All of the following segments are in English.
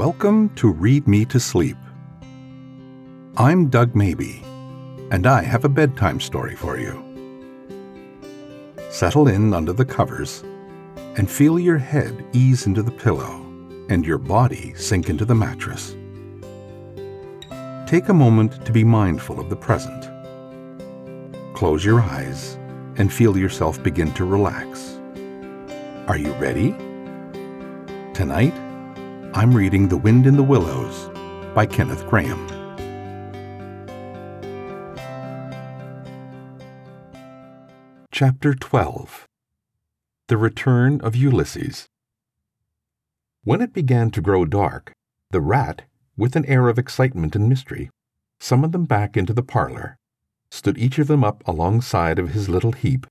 Welcome to Read Me to Sleep. I'm Doug Maybe, and I have a bedtime story for you. Settle in under the covers and feel your head ease into the pillow and your body sink into the mattress. Take a moment to be mindful of the present. Close your eyes and feel yourself begin to relax. Are you ready? Tonight, I'm reading The Wind in the Willows by Kenneth Grahame. Chapter 12 The Return of Ulysses. When it began to grow dark, the rat, with an air of excitement and mystery, summoned them back into the parlor, stood each of them up alongside of his little heap,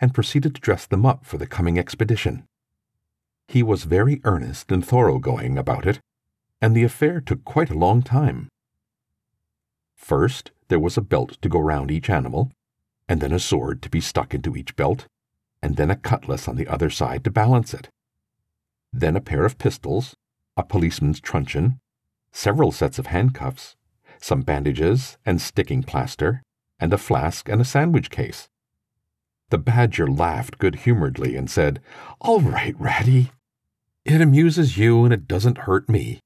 and proceeded to dress them up for the coming expedition. He was very earnest and thoroughgoing about it, and the affair took quite a long time. First, there was a belt to go round each animal, and then a sword to be stuck into each belt, and then a cutlass on the other side to balance it. Then a pair of pistols, a policeman's truncheon, several sets of handcuffs, some bandages and sticking plaster, and a flask and a sandwich case. The badger laughed good humoredly and said, All right, Ratty, it amuses you and it doesn't hurt me.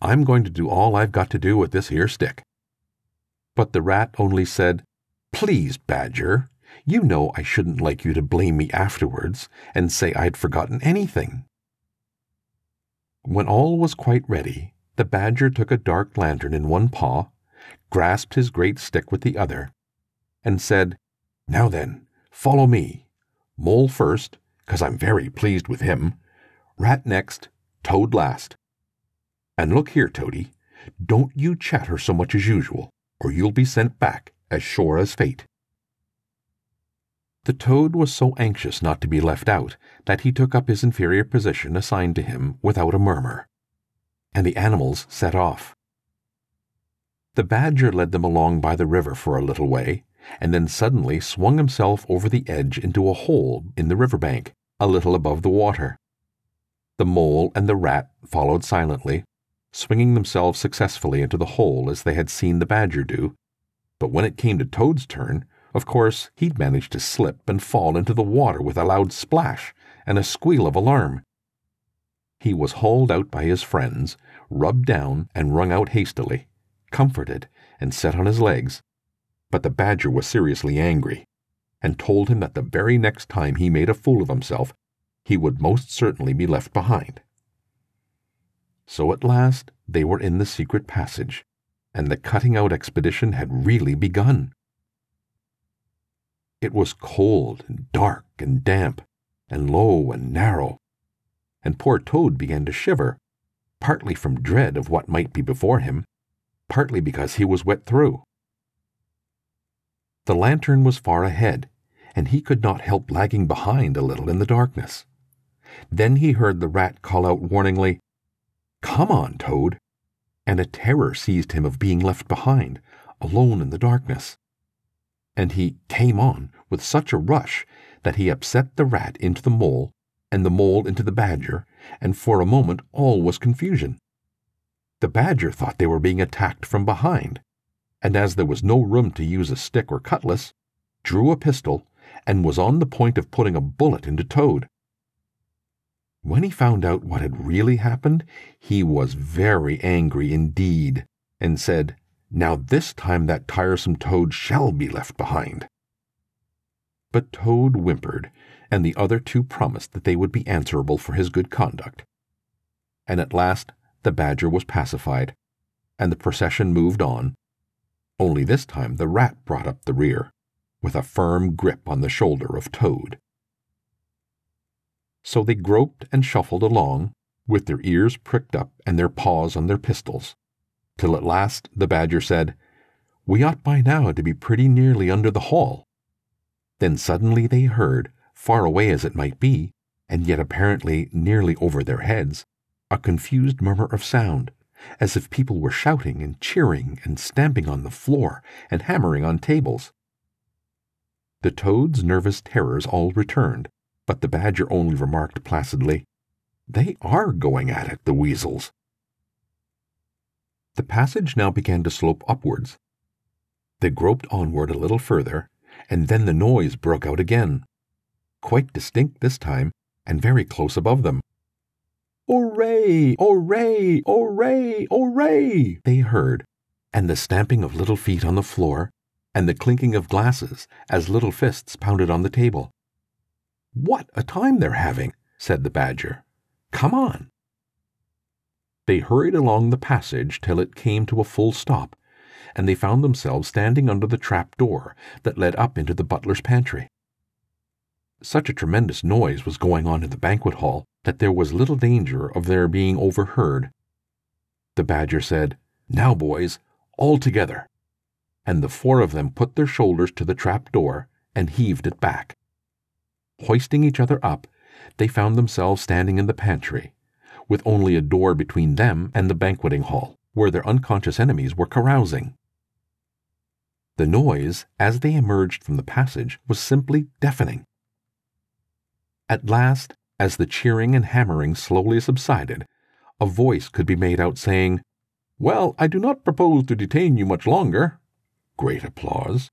I'm going to do all I've got to do with this here stick. But the rat only said, Please, Badger, you know I shouldn't like you to blame me afterwards and say I'd forgotten anything. When all was quite ready, the badger took a dark lantern in one paw, grasped his great stick with the other, and said, Now then, follow me. Mole first, 'cause I'm very pleased with him, Rat next, Toad last. And look here, Toady, don't you chatter so much as usual, or you'll be sent back as sure as fate. The toad was so anxious not to be left out that he took up his inferior position assigned to him without a murmur, and the animals set off. The badger led them along by the river for a little way, and then suddenly swung himself over the edge into a hole in the river bank, a little above the water. The mole and the rat followed silently, swinging themselves successfully into the hole as they had seen the badger do. But when it came to Toad's turn, of course he'd managed to slip and fall into the water with a loud splash and a squeal of alarm. He was hauled out by his friends, rubbed down and wrung out hastily, comforted, and set on his legs. But the badger was seriously angry, and told him that the very next time he made a fool of himself, he would most certainly be left behind. So at last they were in the secret passage, and the cutting out expedition had really begun. It was cold and dark and damp, and low and narrow, and poor Toad began to shiver, partly from dread of what might be before him, partly because he was wet through. The lantern was far ahead, and he could not help lagging behind a little in the darkness. Then he heard the rat call out warningly, Come on, Toad! And a terror seized him of being left behind, alone in the darkness. And he came on with such a rush that he upset the rat into the mole, and the mole into the badger, and for a moment all was confusion. The badger thought they were being attacked from behind, and as there was no room to use a stick or cutlass, drew a pistol, and was on the point of putting a bullet into Toad. When he found out what had really happened, he was very angry indeed, and said, Now this time that tiresome Toad shall be left behind. But Toad whimpered, and the other two promised that they would be answerable for his good conduct. And at last the badger was pacified, and the procession moved on. Only this time the rat brought up the rear, with a firm grip on the shoulder of Toad. So they groped and shuffled along, with their ears pricked up and their paws on their pistols, till at last the badger said, We ought by now to be pretty nearly under the hall. Then suddenly they heard, far away as it might be, and yet apparently nearly over their heads, a confused murmur of sound, as if people were shouting and cheering and stamping on the floor and hammering on tables. The toad's nervous terrors all returned, but the badger only remarked placidly, They are going at it, the weasels. The passage now began to slope upwards. They groped onward a little further, and then the noise broke out again, quite distinct this time, and very close above them. Hooray! Hooray! Hooray! Hooray! They heard, and the stamping of little feet on the floor, and the clinking of glasses as little fists pounded on the table. What a time they're having, said the Badger. Come on. They hurried along the passage till it came to a full stop, and they found themselves standing under the trap door that led up into the butler's pantry. Such a tremendous noise was going on in the banquet hall that there was little danger of their being overheard. The Badger said, Now, boys, all together. And the four of them put their shoulders to the trap door and heaved it back. Hoisting each other up, they found themselves standing in the pantry, with only a door between them and the banqueting hall, where their unconscious enemies were carousing. The noise, as they emerged from the passage, was simply deafening. At last, as the cheering and hammering slowly subsided, a voice could be made out saying, Well, I do not propose to detain you much longer. Great applause.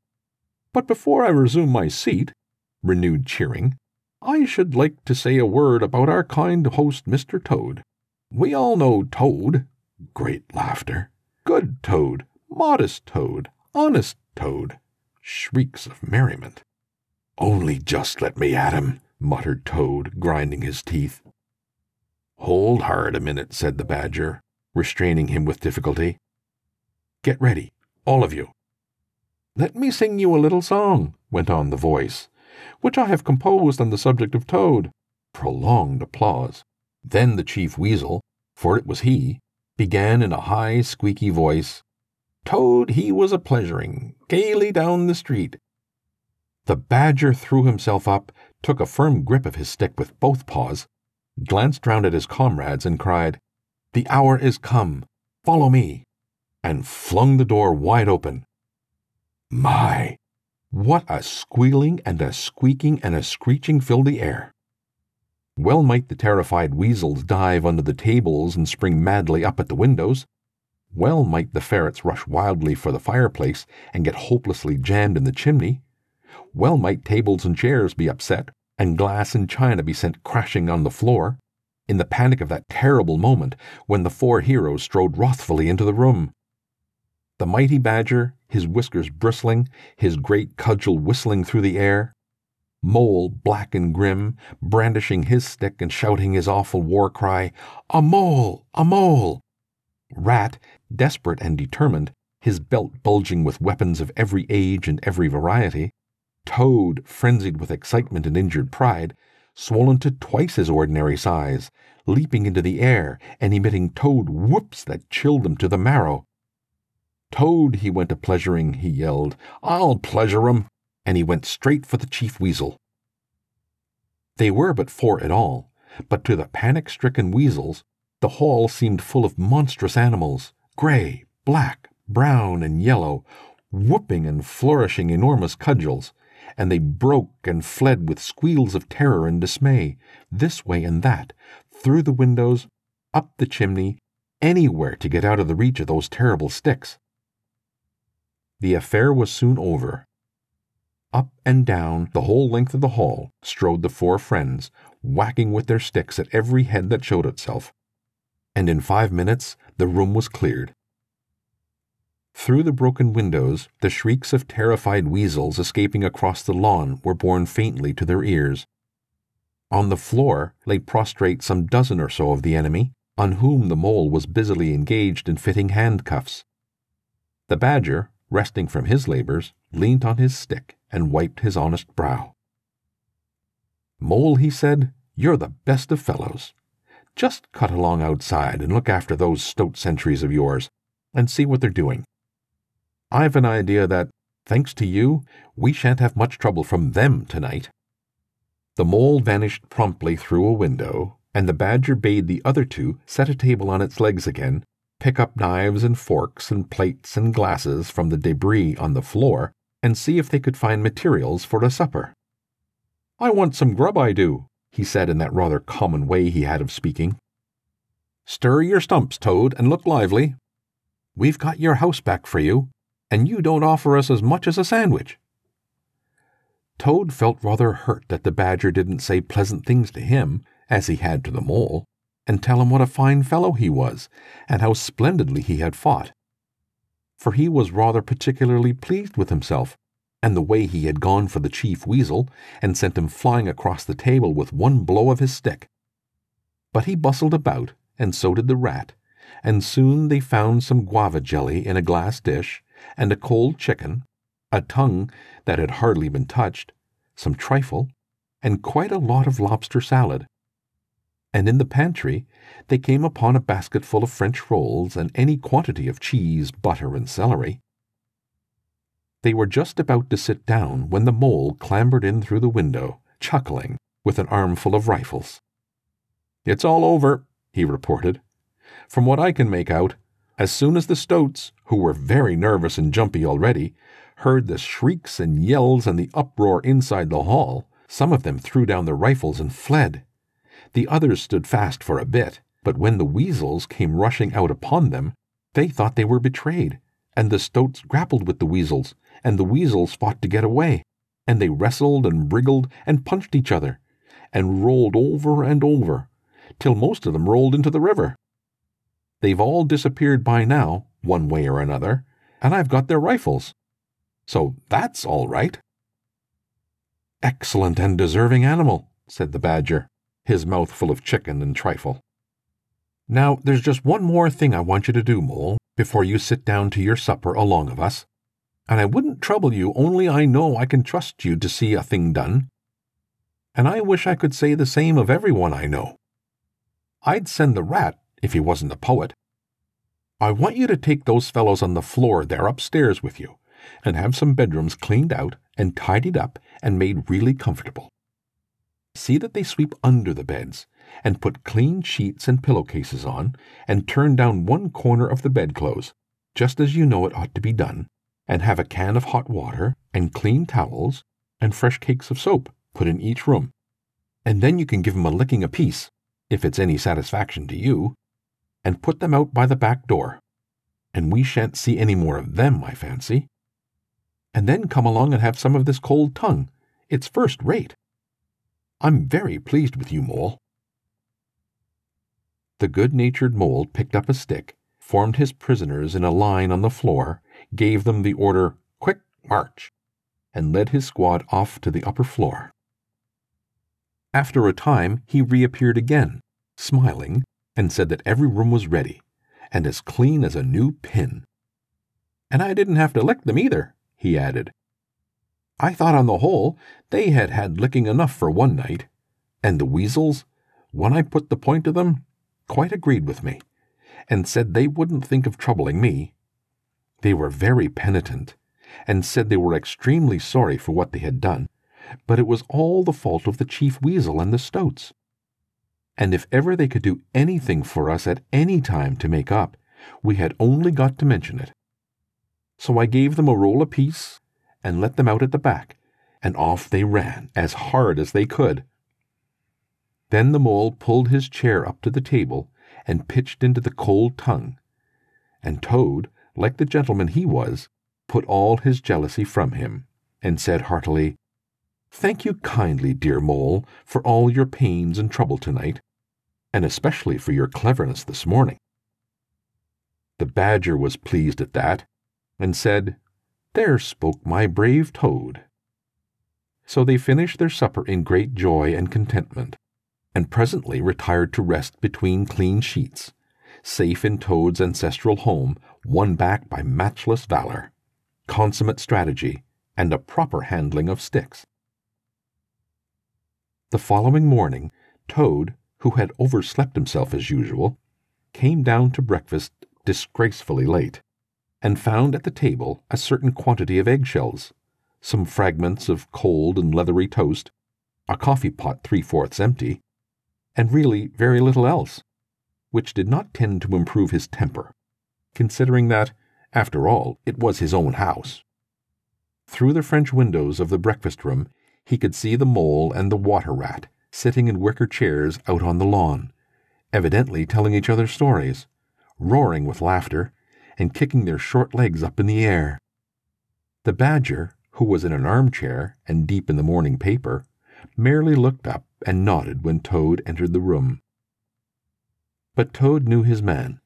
But before I resume my seat, renewed cheering, I should like to say a word about our kind host, Mr. Toad. We all know Toad. Great laughter. Good Toad, modest Toad, honest Toad. Shrieks of merriment. Only just let me at him, muttered Toad, grinding his teeth. Hold hard a minute, said the Badger, restraining him with difficulty. Get ready, all of you. Let me sing you a little song, went on the voice which I have composed on the subject of Toad. Prolonged applause. Then the Chief Weasel, for it was he, began in a high, squeaky voice, Toad he was a pleasuring, gaily down the street. The Badger threw himself up, took a firm grip of his stick with both paws, glanced round at his comrades, and cried, The hour is come, follow me, and flung the door wide open. My, what a squealing and a squeaking and a screeching filled the air! Well might the terrified weasels dive under the tables and spring madly up at the windows. Well might the ferrets rush wildly for the fireplace and get hopelessly jammed in the chimney. Well might tables and chairs be upset, and glass and china be sent crashing on the floor, in the panic of that terrible moment when the four heroes strode wrathfully into the room. The mighty badger, his whiskers bristling, his great cudgel whistling through the air. Mole, black and grim, brandishing his stick and shouting his awful war cry, A mole! A mole! Rat, desperate and determined, his belt bulging with weapons of every age and every variety. Toad, frenzied with excitement and injured pride, swollen to twice his ordinary size, leaping into the air and emitting toad whoops that chilled them to the marrow. Toad, he went a pleasuring, he yelled. I'll pleasure 'em! And he went straight for the Chief Weasel. They were but four at all, but to the panic stricken weasels, the hall seemed full of monstrous animals, gray, black, brown, and yellow, whooping and flourishing enormous cudgels, and they broke and fled with squeals of terror and dismay, this way and that, through the windows, up the chimney, anywhere to get out of the reach of those terrible sticks. The affair was soon over. Up and down the whole length of the hall strode the four friends, whacking with their sticks at every head that showed itself. And in five minutes the room was cleared. Through the broken windows, the shrieks of terrified weasels escaping across the lawn were borne faintly to their ears. On the floor lay prostrate some dozen or so of the enemy, on whom the mole was busily engaged in fitting handcuffs. The badger, resting from his labors, leaned on his stick and wiped his honest brow. Mole, he said, you're the best of fellows. Just cut along outside and look after those stout sentries of yours, and see what they're doing. I've an idea that, thanks to you, we shan't have much trouble from them tonight. The mole vanished promptly through a window, and the badger bade the other two set a table on its legs again pick up knives and forks and plates and glasses from the debris on the floor and see if they could find materials for a supper. I want some grub, I do, he said in that rather common way he had of speaking. Stir your stumps, Toad, and look lively. We've got your house back for you, and you don't offer us as much as a sandwich. Toad felt rather hurt that the Badger didn't say pleasant things to him, as he had to the Mole, and tell him what a fine fellow he was, and how splendidly he had fought. For he was rather particularly pleased with himself, and the way he had gone for the Chief Weasel, and sent him flying across the table with one blow of his stick. But he bustled about, and so did the Rat, and soon they found some guava jelly in a glass dish, and a cold chicken, a tongue that had hardly been touched, some trifle, and quite a lot of lobster salad. And in the pantry they came upon a basket full of French rolls and any quantity of cheese, butter, and celery. They were just about to sit down when the mole clambered in through the window, chuckling, with an armful of rifles. It's all over, he reported. From what I can make out, as soon as the stoats, who were very nervous and jumpy already, heard the shrieks and yells and the uproar inside the hall, some of them threw down their rifles and fled. The others stood fast for a bit, but when the weasels came rushing out upon them, they thought they were betrayed, and the stoats grappled with the weasels, and the weasels fought to get away, and they wrestled and wriggled and punched each other, and rolled over and over, till most of them rolled into the river. They've all disappeared by now, one way or another, and I've got their rifles. So that's all right. Excellent and deserving animal, said the Badger, his mouth full of chicken and trifle. Now, there's just one more thing I want you to do, Mole, before you sit down to your supper along of us. And I wouldn't trouble you, only I know I can trust you to see a thing done. And I wish I could say the same of every one I know. I'd send the rat if he wasn't a poet. I want you to take those fellows on the floor there upstairs with you, and have some bedrooms cleaned out and tidied up and made really comfortable. See that they sweep under the beds, and put clean sheets and pillowcases on, and turn down one corner of the bedclothes, just as you know it ought to be done, and have a can of hot water, and clean towels, and fresh cakes of soap put in each room. And then you can give 'em a licking apiece, if it's any satisfaction to you, and put them out by the back door. And we shan't see any more of them, I fancy. And then come along and have some of this cold tongue. It's first rate. I'm very pleased with you, Mole. The good natured mole picked up a stick, formed his prisoners in a line on the floor, gave them the order, Quick march, and led his squad off to the upper floor. After a time, he reappeared again, smiling, and said that every room was ready, and as clean as a new pin. And I didn't have to lick them either, he added. I thought on the whole they had had licking enough for one night, and the weasels, when I put the point to them, quite agreed with me, and said they wouldn't think of troubling me. They were very penitent, and said they were extremely sorry for what they had done, but it was all the fault of the chief weasel and the stoats and if ever they could do anything for us at any time to make up, we had only got to mention it. So I gave them a roll apiece and let them out at the back, and off they ran as hard as they could. Then the mole pulled his chair up to the table and pitched into the cold tongue, and Toad, like the gentleman he was, put all his jealousy from him, and said heartily, Thank you kindly, dear Mole, for all your pains and trouble tonight, and especially for your cleverness this morning. The Badger was pleased at that, and said, There spoke my brave Toad. So they finished their supper in great joy and contentment, and presently retired to rest between clean sheets, safe in Toad's ancestral home, won back by matchless valor, consummate strategy, and a proper handling of sticks. The following morning, Toad, who had overslept himself as usual, came down to breakfast disgracefully late, and found at the table a certain quantity of eggshells, some fragments of cold and leathery toast, a coffee pot three fourths empty, and really very little else, which did not tend to improve his temper, considering that, after all, it was his own house. Through the French windows of the breakfast room he could see the mole and the water rat sitting in wicker chairs out on the lawn, evidently telling each other stories, roaring with laughter, and kicking their short legs up in the air. The Badger, who was in an armchair and deep in the morning paper, merely looked up and nodded when Toad entered the room. But Toad knew his man,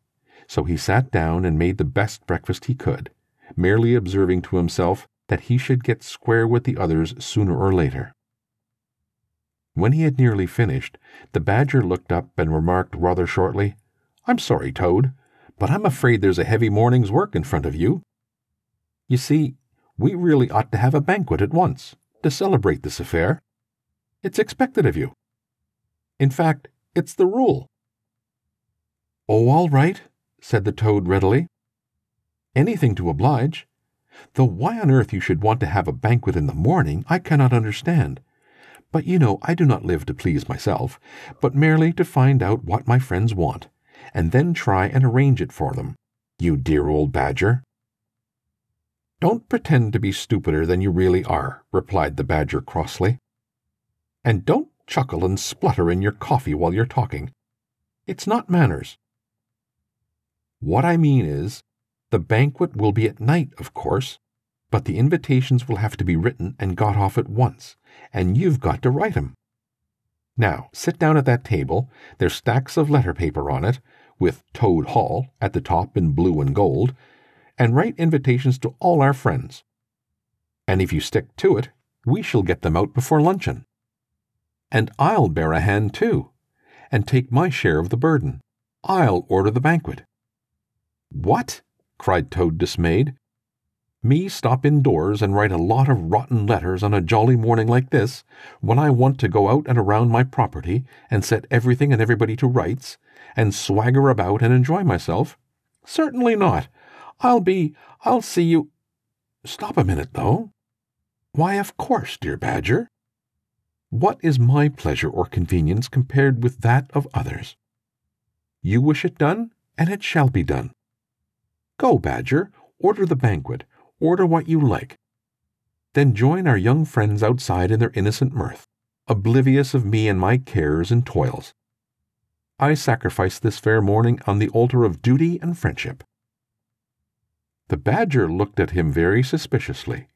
so he sat down and made the best breakfast he could, merely observing to himself that he should get square with the others sooner or later. When he had nearly finished, the Badger looked up and remarked rather shortly, I'm sorry, Toad, but I'm afraid there's a heavy morning's work in front of you. You see, we really ought to have a banquet at once to celebrate this affair. It's expected of you. In fact, it's the rule. Oh, all right, said the toad readily. Anything to oblige. Though why on earth you should want to have a banquet in the morning, I cannot understand. But you know I do not live to please myself, but merely to find out what my friends want, and then try and arrange it for them. You dear old badger. Don't pretend to be stupider than you really are, replied the badger crossly. And don't chuckle and splutter in your coffee while you're talking. It's not manners. What I mean is, the banquet will be at night, of course, but the invitations will have to be written and got off at once, and you've got to write 'em. Now, sit down at that table, there's stacks of letter paper on it, with Toad Hall at the top in blue and gold, and write invitations to all our friends. And if you stick to it, we shall get them out before luncheon. And I'll bear a hand too, and take my share of the burden. I'll order the banquet. What? cried Toad, dismayed. Me stop indoors and write a lot of rotten letters on a jolly morning like this, when I want to go out and around my property and set everything and everybody to rights, and swagger about and enjoy myself? Certainly not. I'll be, I'll see you. Stop a minute, though. Why, of course, dear Badger. What is my pleasure or convenience compared with that of others? You wish it done, and it shall be done. Go, Badger, order the banquet, order what you like. Then join our young friends outside in their innocent mirth, oblivious of me and my cares and toils. I sacrifice this fair morning on the altar of duty and friendship. The Badger looked at him very suspiciously,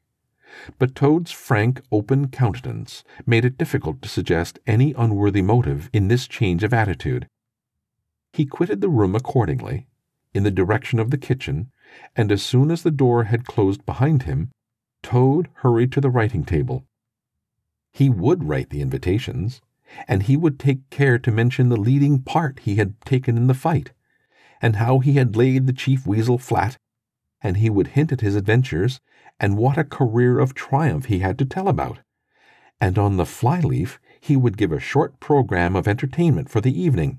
but Toad's frank, open countenance made it difficult to suggest any unworthy motive in this change of attitude. He quitted the room accordingly, in the direction of the kitchen, and as soon as the door had closed behind him, Toad hurried to the writing table. He would write the invitations, and he would take care to mention the leading part he had taken in the fight, and how he had laid the chief weasel flat and he would hint at his adventures and what a career of triumph he had to tell about. And on the flyleaf he would give a short program of entertainment for the evening.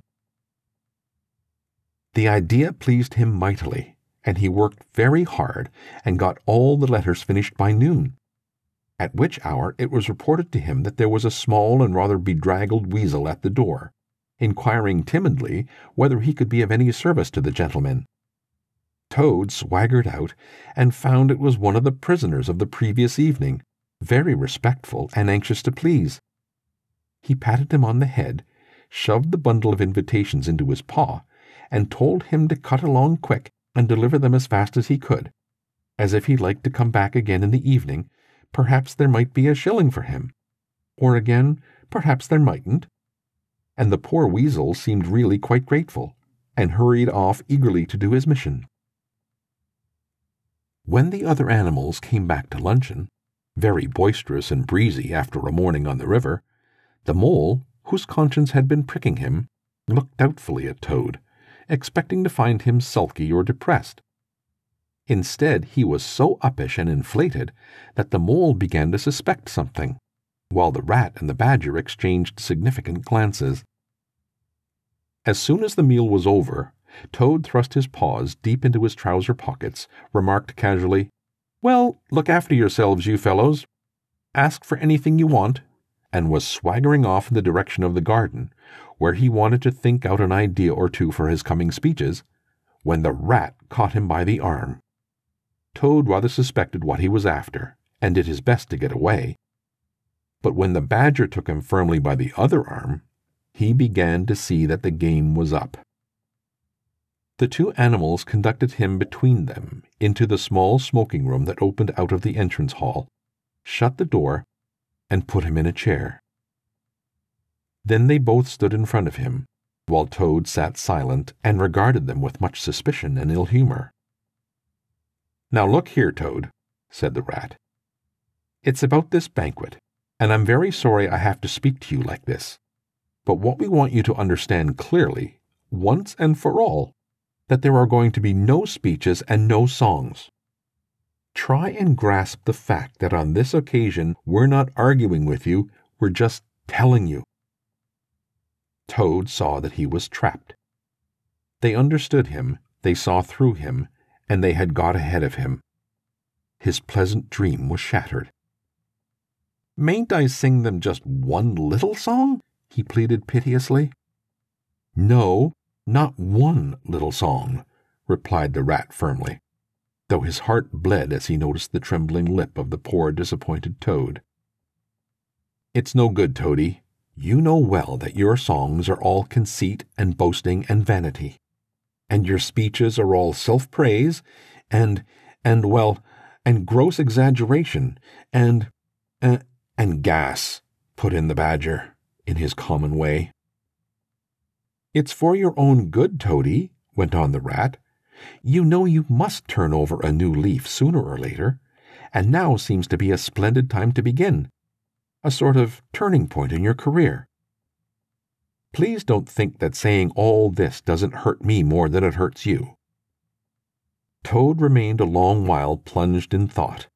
The idea pleased him mightily, and he worked very hard and got all the letters finished by noon, at which hour it was reported to him that there was a small and rather bedraggled weasel at the door, inquiring timidly whether he could be of any service to the gentleman. Toad swaggered out and found it was one of the prisoners of the previous evening, very respectful and anxious to please. He patted him on the head, shoved the bundle of invitations into his paw, and told him to cut along quick and deliver them as fast as he could, as if he liked to come back again in the evening, perhaps there might be a shilling for him, or again, perhaps there mightn't. And the poor weasel seemed really quite grateful, and hurried off eagerly to do his mission. When the other animals came back to luncheon, very boisterous and breezy after a morning on the river, the mole, whose conscience had been pricking him, looked doubtfully at Toad, expecting to find him sulky or depressed. Instead, he was so uppish and inflated that the mole began to suspect something, while the rat and the badger exchanged significant glances. As soon as the meal was over, Toad thrust his paws deep into his trouser pockets, remarked casually, Well, look after yourselves, you fellows. Ask for anything you want, and was swaggering off in the direction of the garden, where he wanted to think out an idea or two for his coming speeches, when the rat caught him by the arm. Toad rather suspected what he was after, and did his best to get away. But when the badger took him firmly by the other arm, he began to see that the game was up. The two animals conducted him between them into the small smoking room that opened out of the entrance hall, shut the door, and put him in a chair. Then they both stood in front of him, while Toad sat silent and regarded them with much suspicion and ill humor. Now look here, Toad, said the rat. It's about this banquet, and I'm very sorry I have to speak to you like this. But what we want you to understand clearly, once and for all, that there are going to be no speeches and no songs. Try and grasp the fact that on this occasion we're not arguing with you, we're just telling you. Toad saw that he was trapped. They understood him, they saw through him, and they had got ahead of him. His pleasant dream was shattered. Mayn't I sing them just one little song? he pleaded piteously. No, not one little song, replied the rat firmly, though his heart bled as he noticed the trembling lip of the poor disappointed toad. It's no good, Toady. You know well that your songs are all conceit and boasting and vanity, and your speeches are all self praise and, and, well, and gross exaggeration and, uh, and gas, put in the badger, in his common way. It's for your own good, Toady, went on the rat. You know you must turn over a new leaf sooner or later, and now seems to be a splendid time to begin, a sort of turning point in your career. Please don't think that saying all this doesn't hurt me more than it hurts you. Toad remained a long while plunged in thought.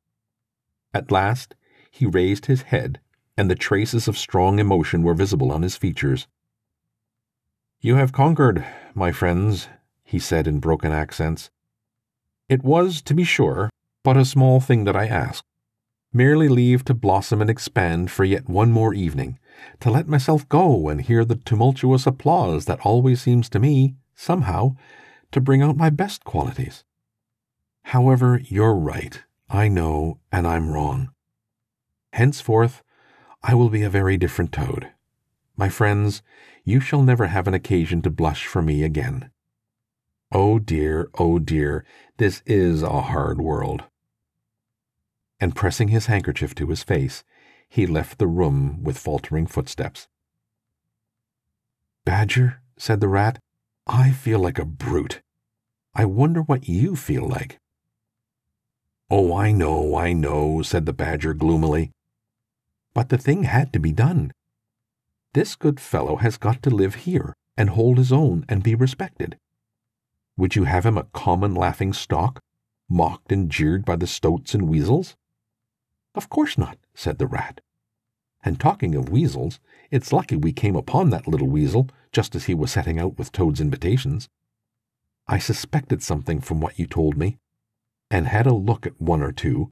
At last he raised his head, and the traces of strong emotion were visible on his features. You have conquered, my friends, he said in broken accents. It was, to be sure, but a small thing that I asked. Merely leave to blossom and expand for yet one more evening, to let myself go and hear the tumultuous applause that always seems to me, somehow, to bring out my best qualities. However, you're right, I know, and I'm wrong. Henceforth, I will be a very different toad. My friends, you shall never have an occasion to blush for me again. Oh dear, oh dear, this is a hard world. And pressing his handkerchief to his face, he left the room with faltering footsteps. Badger, said the rat, I feel like a brute. I wonder what you feel like. Oh, I know, I know, said the badger gloomily. But the thing had to be done. This good fellow has got to live here and hold his own and be respected. Would you have him a common laughing stock, mocked and jeered by the stoats and weasels? Of course not, said the rat. And talking of weasels, it's lucky we came upon that little weasel just as he was setting out with Toad's invitations. I suspected something from what you told me, and had a look at one or two.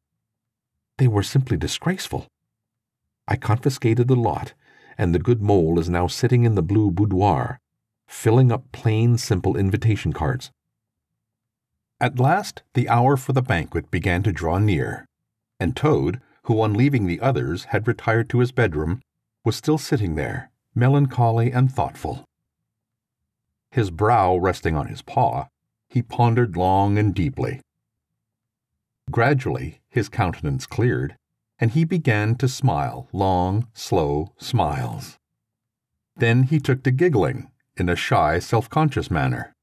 They were simply disgraceful. I confiscated the lot and the good mole is now sitting in the blue boudoir, filling up plain, simple invitation cards. At last, the hour for the banquet began to draw near, and Toad, who on leaving the others had retired to his bedroom, was still sitting there, melancholy and thoughtful. His brow resting on his paw, he pondered long and deeply. Gradually, his countenance cleared, and he began to smile long, slow smiles. Then he took to giggling in a shy, self conscious manner.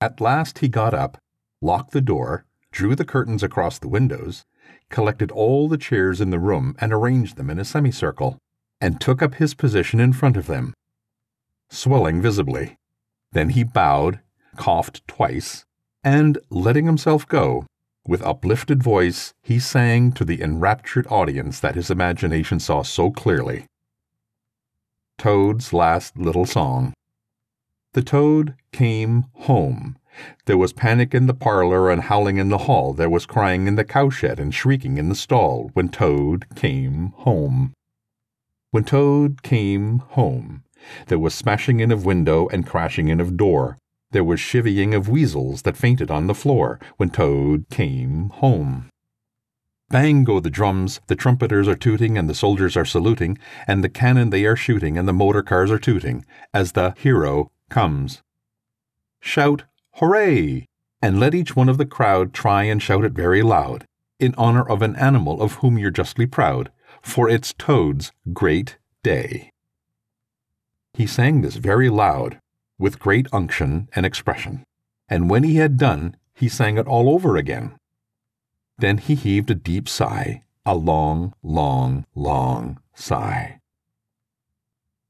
At last he got up, locked the door, drew the curtains across the windows, collected all the chairs in the room and arranged them in a semicircle, and took up his position in front of them, swelling visibly. Then he bowed, coughed twice, and, letting himself go, with uplifted voice, he sang to the enraptured audience that his imagination saw so clearly. Toad's Last Little Song. The toad came home. There was panic in the parlor and howling in the hall. There was crying in the cowshed and shrieking in the stall when Toad came home. When Toad came home, there was smashing in of window and crashing in of door. There was chivying of weasels that fainted on the floor when Toad came home. Bang go the drums, the trumpeters are tooting, and the soldiers are saluting, and the cannon they are shooting, and the motor cars are tooting, as the hero comes. Shout, Hooray! and let each one of the crowd try and shout it very loud, in honor of an animal of whom you're justly proud, for it's Toad's great day. He sang this very loud, with great unction and expression, and when he had done, he sang it all over again. Then he heaved a deep sigh, a long, long, long sigh.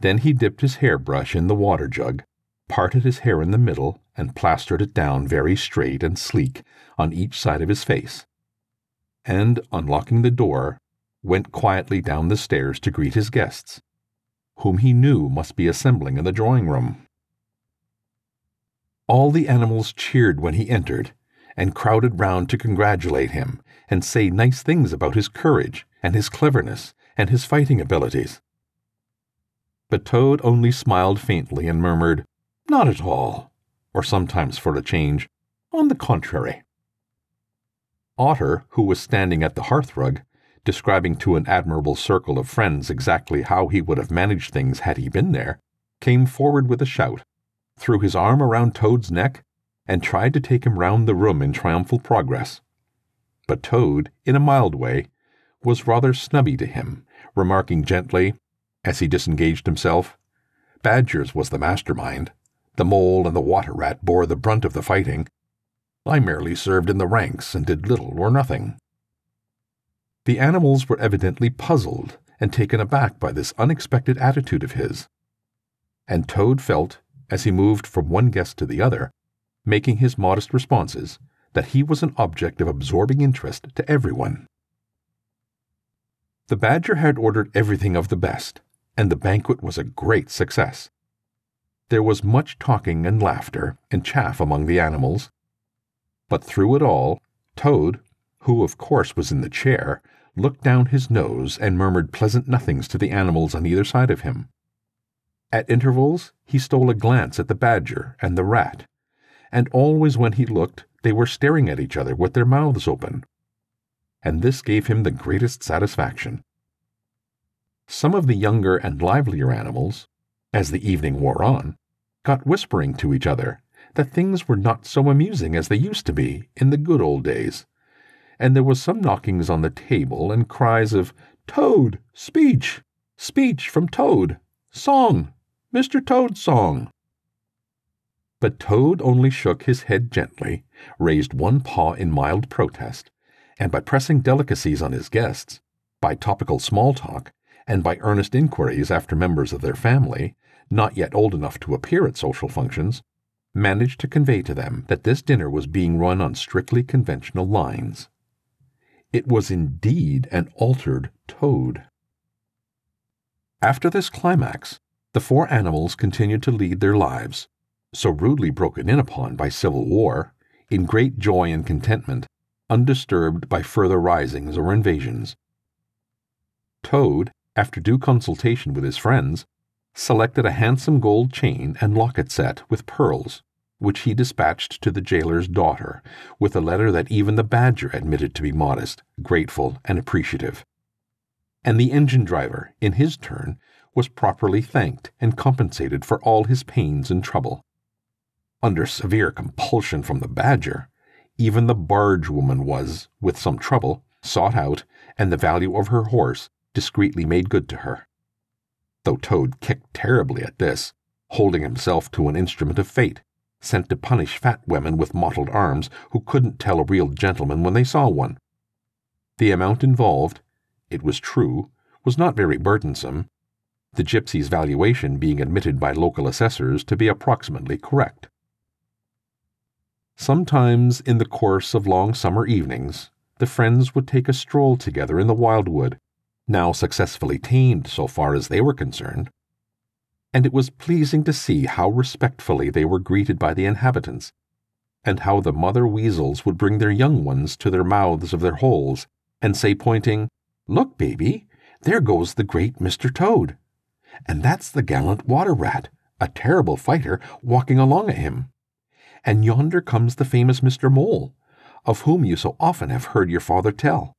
Then he dipped his hairbrush in the water jug, parted his hair in the middle, and plastered it down very straight and sleek on each side of his face, and, unlocking the door, went quietly down the stairs to greet his guests, whom he knew must be assembling in the drawing room. All the animals cheered when he entered, and crowded round to congratulate him and say nice things about his courage and his cleverness and his fighting abilities. But Toad only smiled faintly and murmured, Not at all, or sometimes for a change, on the contrary. Otter, who was standing at the hearthrug, describing to an admirable circle of friends exactly how he would have managed things had he been there, came forward with a shout, threw his arm around Toad's neck, and tried to take him round the room in triumphal progress. But Toad, in a mild way, was rather snubby to him, remarking gently, as he disengaged himself, Badgers was the mastermind. The mole and the water rat bore the brunt of the fighting. I merely served in the ranks and did little or nothing. The animals were evidently puzzled and taken aback by this unexpected attitude of his. And Toad felt, as he moved from one guest to the other, making his modest responses, that he was an object of absorbing interest to everyone. The Badger had ordered everything of the best, and the banquet was a great success. There was much talking and laughter and chaff among the animals. But through it all, Toad, who of course was in the chair, looked down his nose and murmured pleasant nothings to the animals on either side of him. At intervals, he stole a glance at the badger and the rat, and always when he looked, they were staring at each other with their mouths open. And this gave him the greatest satisfaction. Some of the younger and livelier animals, as the evening wore on, got whispering to each other that things were not so amusing as they used to be in the good old days, and there was some knockings on the table and cries of Toad, speech, speech from Toad, song, Mr. Toad's song. But Toad only shook his head gently, raised one paw in mild protest, and by pressing delicacies on his guests, by topical small talk, and by earnest inquiries after members of their family, not yet old enough to appear at social functions, managed to convey to them that this dinner was being run on strictly conventional lines. It was indeed an altered toad. After this climax, the four animals continued to lead their lives, so rudely broken in upon by civil war, in great joy and contentment, undisturbed by further risings or invasions. Toad, after due consultation with his friends, selected a handsome gold chain and locket set with pearls which he dispatched to the jailer's daughter, with a letter that even the badger admitted to be modest, grateful, and appreciative. And the engine driver, in his turn, was properly thanked and compensated for all his pains and trouble. Under severe compulsion from the badger, even the barge woman was, with some trouble, sought out, and the value of her horse discreetly made good to her. Though Toad kicked terribly at this, holding himself to an instrument of fate, sent to punish fat women with mottled arms who couldn't tell a real gentleman when they saw one. The amount involved, it was true, was not very burdensome, the gypsy's valuation being admitted by local assessors to be approximately correct. Sometimes, in the course of long summer evenings, the friends would take a stroll together in the wildwood, now successfully tamed so far as they were concerned, and it was pleasing to see how respectfully they were greeted by the inhabitants, and how the mother weasels would bring their young ones to their mouths of their holes and say, pointing, Look, baby, there goes the great Mr. Toad. And that's the gallant water rat, a terrible fighter, walking along at him. And yonder comes the famous Mr. Mole, of whom you so often have heard your father tell.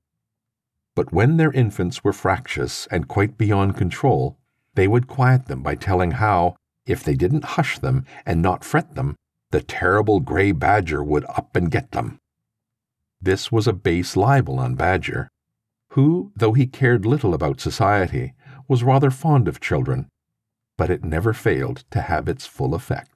But when their infants were fractious and quite beyond control, they would quiet them by telling how, if they didn't hush them and not fret them, the terrible gray Badger would up and get them. This was a base libel on Badger, who, though he cared little about society, was rather fond of children, but it never failed to have its full effect.